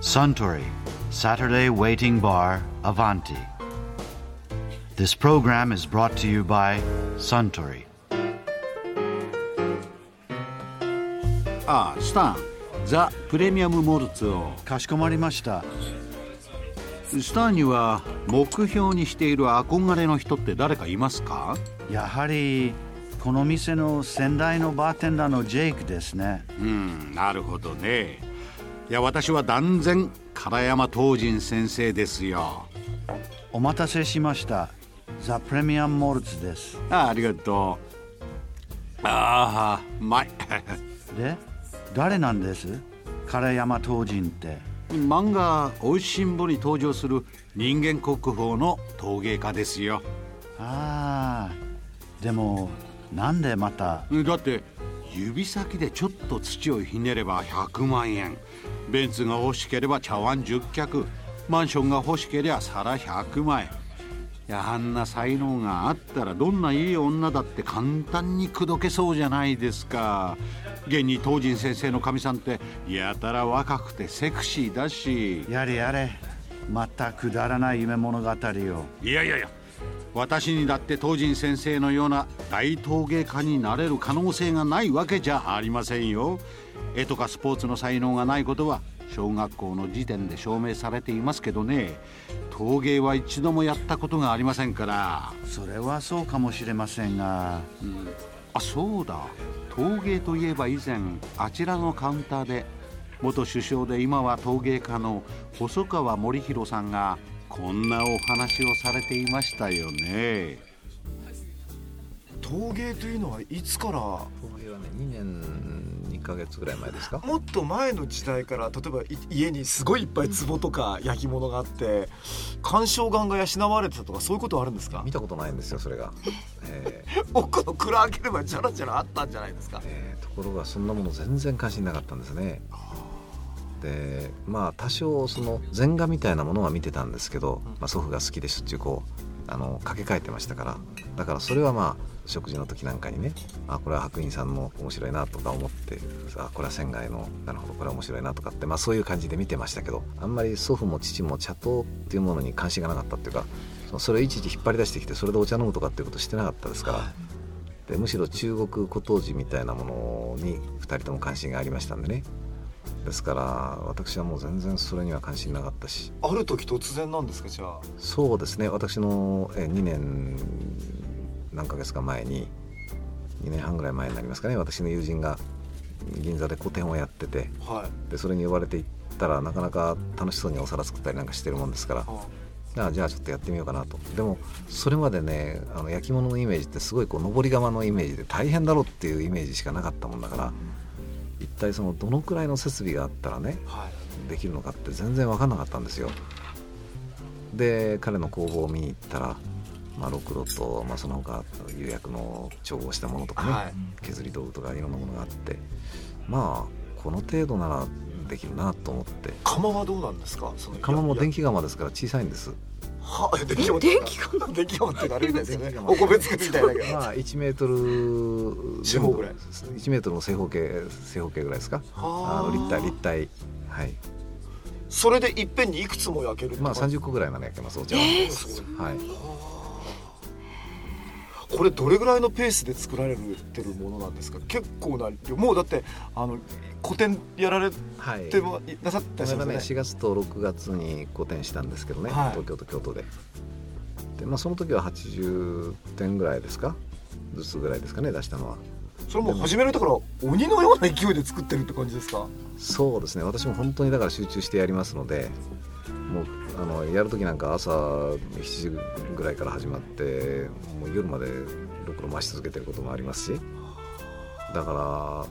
Suntory Saturday Waiting Bar Avanti. This program is brought to you by Suntory. ああスタンザ・プレミアム・モルツをかしこまりました。スタンには目標にしている憧れの人って誰かいますかやはりこの店の先代のバーテンダーのジェイクですね。うんなるほどねいや私は断然唐山東人先生ですよ。お待たせしました。ザ・プレミアム・モルツです。ああありがとう。ああうまい。で、誰なんです？唐山東人って。漫画「おいしんぼ」に登場する人間国宝の陶芸家ですよ。ああ、でもなんでまた？だって指先でちょっと土をひねれば100万円ベンツが欲しければ茶碗10脚マンションが欲しければ皿100万円いやあんな才能があったらどんないい女だって簡単に口説けそうじゃないですか。現に東人先生のかみさんってやたら若くてセクシーだし。やれやれ。またくだらない夢物語を。いやいやいや。私にだって東人先生のような大陶芸家になれる可能性がないわけじゃありませんよ絵とかスポーツの才能がないことは小学校の時点で証明されていますけどね。陶芸は一度もやったことがありませんから。それはそうかもしれませんが。あそうだ。陶芸といえば以前あちらのカウンターで元首相で今は陶芸家の細川守弘さんがこんなお話をされていましたよね。陶芸というのはいつから？陶芸はね2年2ヶ月ぐらい前ですか？もっと前の時代から例えばい家にすごいいっぱい壺とか焼き物があって鑑賞眼が養われてたとかそういうことはあるんですか？見たことないんですよそれが、え奥の蔵開ければじゃらじゃらあったんじゃないですか？ーえーところがそんなもの全然関心なかったんですね。でまあ多少その禅画みたいなものは見てたんですけど、まあ、祖父が好きでしょっちゅうこうあの掛け替えてましたから。だからそれはまあ食事の時なんかにねあこれは白隠さんの面白いなとか思ってあこれは仙外のなるほどこれは面白いなとかって、まあ、そういう感じで見てましたけどあんまり祖父も父も茶刀っていうものに関心がなかったっていうかそれをいちいち引っ張り出してきてそれでお茶飲むとかっていうことしてなかったですから、でむしろ中国古陶磁みたいなものに2人とも関心がありましたんでね。ですから私はもう全然それには関心なかったし。ある時突然なんですかじゃあ。そうですね。私のえ2年何ヶ月か前に2年半ぐらい前になりますかね私の友人が銀座で個展をやっててはい。でそれに呼ばれて行ったらなかなか楽しそうにお皿作ったりなんかしてるもんですからあじゃあちょっとやってみようかなと。でもそれまでねあの焼き物のイメージってすごいこう上り窯のイメージで大変だろうっていうイメージしかなかったもんだから一体そのどのくらいの設備があったらねはい。できるのかって全然分かんなかったんですよ。で彼の工房を見に行ったら、まあ、ろくろと、まあ、その他釉薬の調合したものとかね、はい。削り道具とかいろんなものがあってまあこの程度ならできるなと思って。窯はどうなんですか？その窯も電気気窯ですから小さいんです。は電気窯電気窯？電気窯ってあれみたいですよねお米作るみたいだけ。どまあ1メートル四方ぐらい。1メートルの正方形正方形ぐらいですか？あはあ。の立体立体。はい。それでいっぺんにいくつも焼けるまあ感じ30個ぐらいまで焼けますお茶は、すごい。はいこれどれぐらいのペースで作られてるものなんですか？結構な量。もうだってあの個展やられはい。てもなさった4りしますよね。月と6月に個展したんですけどね、はい。東京と京都で。で、まあ、その時は80点ぐらいですか？ずつぐらいですかね出したのは。それもう始めるとから鬼のような勢いで作ってるって感じですか？そうですね。私も本当にだから集中してやりますのでもうあのやる時なんか朝7時ぐらいから始まってもう夜までろくろ回し続けてることもありますし。だから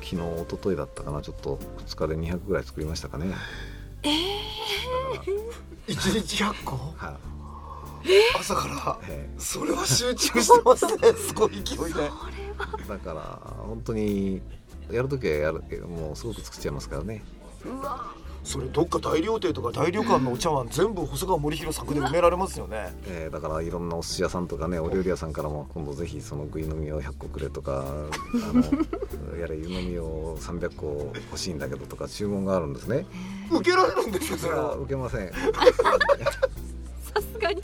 昨日一昨日だったかなちょっと2日で200ぐらい作りましたかね。一日100個？はい、朝から？えそれは集中してますね。すごい勢いで。えだから本当にやる時はやるもうすごく作っちゃいますからねそれどっか大料亭とか大旅館のお茶碗全部細川森弘作で埋められますよね。えーだからいろんなお寿司屋さんとかねお料理屋さんからも今度ぜひその食い飲みを100個くれとか あのやれ湯飲みを300個欲しいんだけどとか注文があるんですね。受けられるんですかそそれは？れは受けません。さすがに。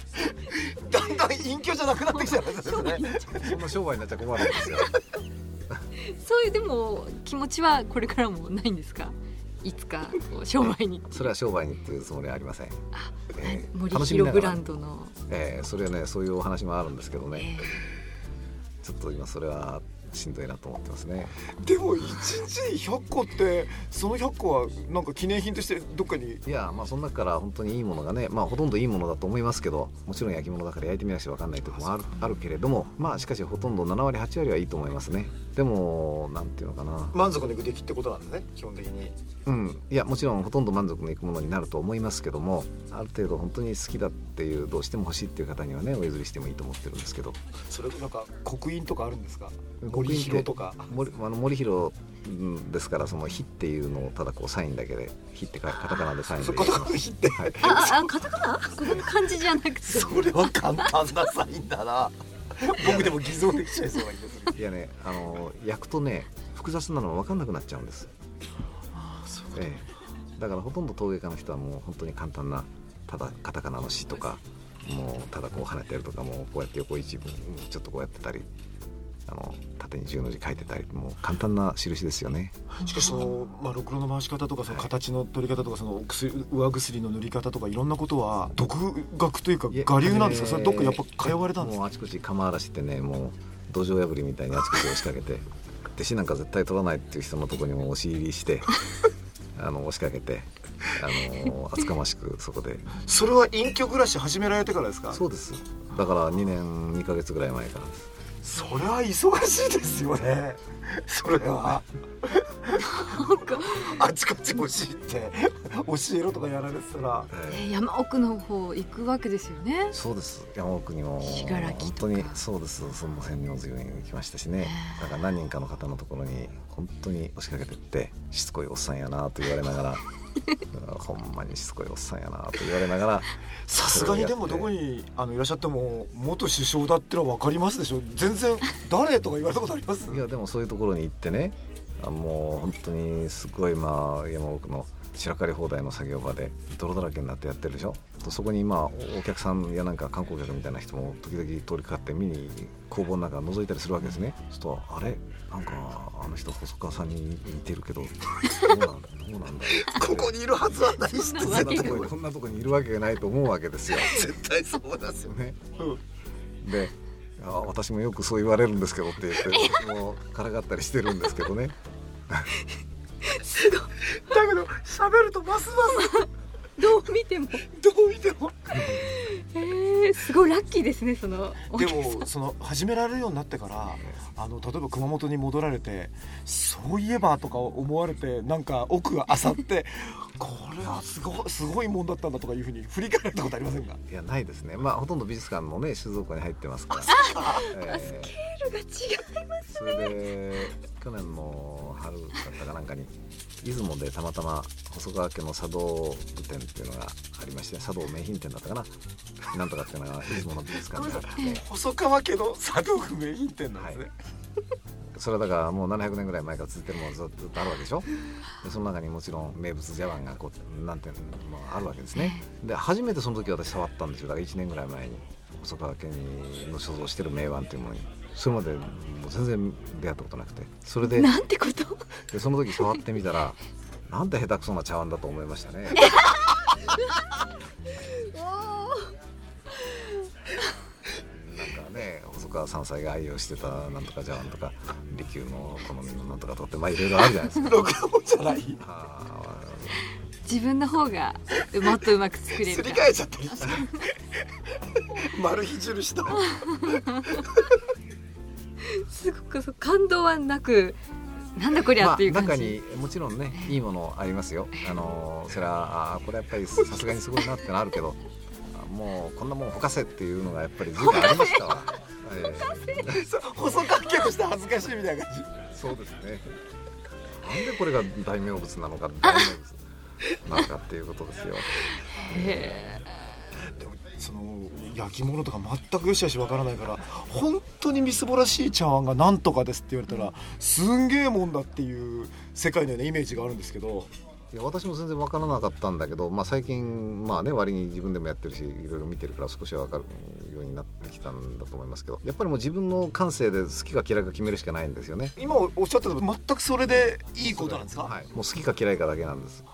だんだん隠居じゃなくなってきちゃうんですね。そんな商売になっちゃ困るんですよ。そういうでも気持ちはこれからもないんですか？いつかこう商売に。それは商売にっていうつもりはありません、えー森楽しみながら。弘ブランドの、えーそれはねそういうお話もあるんですけどえねちょっと今それはしんどいなと思ってますね。でも1日100個ってその100個はなんか記念品としてどっかにいやまあその中から本当にいいものがねまあほとんどいいものだと思いますけどもちろん焼き物だから焼いてみなくちゃ分かんないところもあるあるけれどもまあしかしほとんど7割8割はいいと思いますね。でもなんていうのかな。満足のいく出来ってことなんですね基本的に。うん。いやもちろんほとんど満足のいくものになると思いますけどもある程度本当に好きだっていうどうしても欲しいっていう方にはねお譲りしてもいいと思ってるんですけど。それなんか刻印とかあるんですか？森広とか。森あの森広うんですからその「火」っていうのをただこうサインだけで「火」ってかカタカナでサインで。カタカナって。はい。あああカタカナ？この漢字じゃなくて。それは簡単なサインだな。僕でも偽造できちゃいそうな気がする。いやねあの焼くとね複雑なのが分かんなくなっちゃうんです、ええ。だからほとんど陶芸家の人はもう本当に簡単なただカタカナの「し」とかもうただこう跳ねてるとかもうこうやって横一文ちょっとこうやってたりあの縦に十の字書いてたりもう簡単な印ですよね。しかしその、まあ、ろくろの回し方とかその形の取り方とかその薬上薬の塗り方とかいろんなことは独学というか我流なんですか？えーそれどっかやっぱ通われたんですか？もうあちこち釜嵐ってねもう土壌破りみたいにあちこち押しかけて 弟子なんか絶対取らないっていう人のところにも押し入りして あの押しかけてあの厚かましくそこで。それは隠居暮らし始められてからですか？そうですだから2年2ヶ月ぐらい前からですそれは忙しいですよね。それは。なんか。あちこち教えて。教えろとかやられてたら。えー山奥の方行くわけですよね。そうです。山奥にも本当にそうです。その辺にも随分行きましたしね。だから何人かの方のところに本当に押しかけてってしつこいおっさんやなと言われながら ほんまにしつこいおっさんやなと言われながら。さすがにでもどこにあのいらっしゃっても元首相だってのは分かりますでしょ？全然誰とか言われたことあります？いやでもそういうところに行ってね。あもう本当にすごいまあ山奥の散らかり放題の作業場で泥だらけになってやってるでしょ？とそこにまあお客さんやなんか観光客みたいな人も時々通りかかって見に工房の中覗いたりするわけですね。そうするとあれ？なんかあの人細川さんに似てるけどどうなんだどうなんだここにいるはずはないしってそんなとこにこんなとこにいるわけがないと思うわけですよ。絶対そうですよ。ね、うん。であ私もよくそう言われるんですけどって言ってもうからかったりしてるんですけどね だけど喋るとますます。どう見ても。どう見ても。えー、すごいラッキーですねそのおでもその始められるようになってからあの例えば熊本に戻られてそういえばとか思われてなんか奥があさって これはすごいすごいもんだったんだとかいうふうに振り返ったことありませんか？いやないですね。まあほとんど美術館のね収蔵庫に入ってますから、えー。が違いますそれで去年の春だったかなんかに出雲でたまたま細川家の茶道具店っていうのがありまして茶道名品店だったかな。なんとかっていうのが出雲の美術館にあって。細川家の茶道具名品店なんですね、それはだからもう700年ぐらい前から続いてるものずっとあるわけでしょ。でその中にもちろん名物茶碗がこうなんていうのもあるわけですね。で初めてその時私触ったんですよ。だから1年ぐらい前に細川家にの所蔵してる名碗っていうものにそれまでもう全然出会ったことなくてそれでなんてこと？でその時触ってみたらなんて下手くそな茶碗だと思いましたね。なんかね細川山菜が愛用してたなんとか茶碗とか利休の好みのなんとかとかってまあいろいろあるじゃないですか。じゃない。あ自分の方がもっとうまく作れすりるから。替えちゃったりしてマル秘印とすごく感動はなくなんだこりゃっていう感じ、中にもちろんねいいものありますよ。あのそれはあーこれやっぱりさすがにすごいなってのあるけどあもうこんなもんほかせっていうのがやっぱり随分ありましたわ。えー細川家として恥ずかしいみたいな感じそうですね。なんでこれが大名物なのか大名物なのかっていうことですよ。へでもその焼き物とか全くよしあしわからないから本当にみすぼらしい茶碗がなんとかですって言われたらすんげえもんだっていう世界のようなイメージがあるんですけど。いや私も全然分からなかったんだけど、まあ、最近まあね割に自分でもやってるしいろいろ見てるから少しは分かるようになってきたんだと思いますけどやっぱりもう自分の感性で好きか嫌いか決めるしかないんですよね、今おっしゃったの全くそれでいいことなんですか、はい、もう好きか嫌いかだけなんです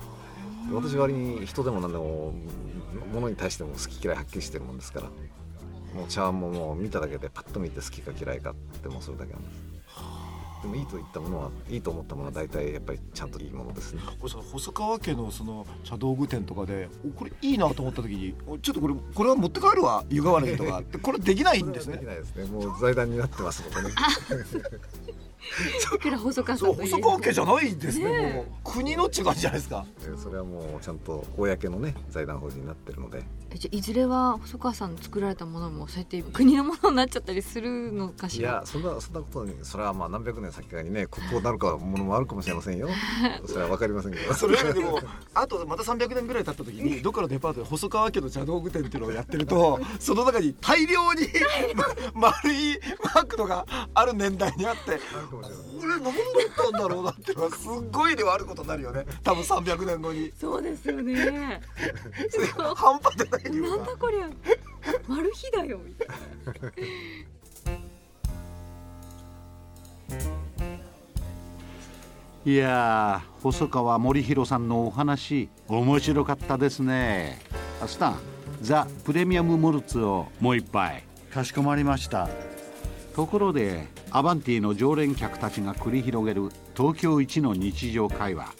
私割に人でも何でもものに対しても好き嫌いはっきりしてるもんですからもう茶碗ももう見ただけでパッと見て好きか嫌いかってもうそれだけなんで。すでもいいと言ったものはいいと思ったものは大体やっぱりちゃんといいものですね。これさ細川家のその茶道具店とかでおこれいいなと思った時におちょっとこれこれは持って帰るわ湯河原にとかってこれできないんですね。できないですね。もう財団になってますのでね いくら細川さそうん細川家じゃないですねねえ。もう。国の違いじゃないですか。えそれはもうちゃんと公のね財団法人になってるので。えじゃあいずれは細川さんの作られたものもそうやって国のものになっちゃったりするのかいしら？やそんなそんなことにそれはまあ何百年先かにねこうなるかものもあるかもしれませんよ。それは分かりませんけど。それよりでもあとまた300年ぐらい経った時にどっかのデパートで細川家の茶道具店っていうのをやってると その中に大量にま丸いマクドがある年代にあってこれ何だったんだろうなって。すっごいではあることになるよね。多分300年後に。そうですよね。半端じゃない量がなんだこりゃ。マル秘だよ。みたいないやー細川森弘さんのお話面白かったですね。あスタンザ・プレミアム・モルツをもう一杯。かしこまりました。ところでアバンティの常連客たちが繰り広げる東京一の日常会話。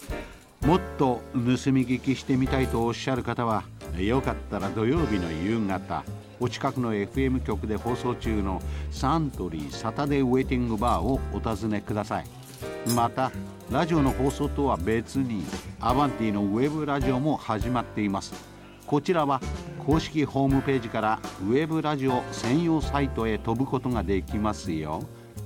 もっと盗み聞きしてみたいとおっしゃる方はよかったら土曜日の夕方お近くの FM 局で放送中のサントリーサタデーウェイティングバーをお尋ねください。またラジオの放送とは別にアバンティのウェブラジオも始まっています。こちらは公式ホームページからウェブラジオ専用サイトへ飛ぶことができますよ。